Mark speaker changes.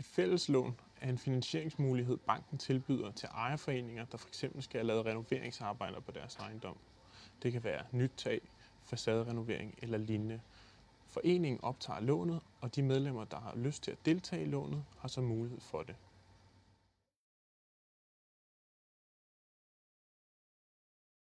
Speaker 1: fælleslån er en finansieringsmulighed, banken tilbyder til ejerforeninger, der fx skal have lavet renoveringsarbejder på deres ejendom. Det kan være nyt tag, facaderenovering eller lignende. Foreningen optager lånet, og de medlemmer, der har lyst til at deltage i lånet, har så mulighed for det.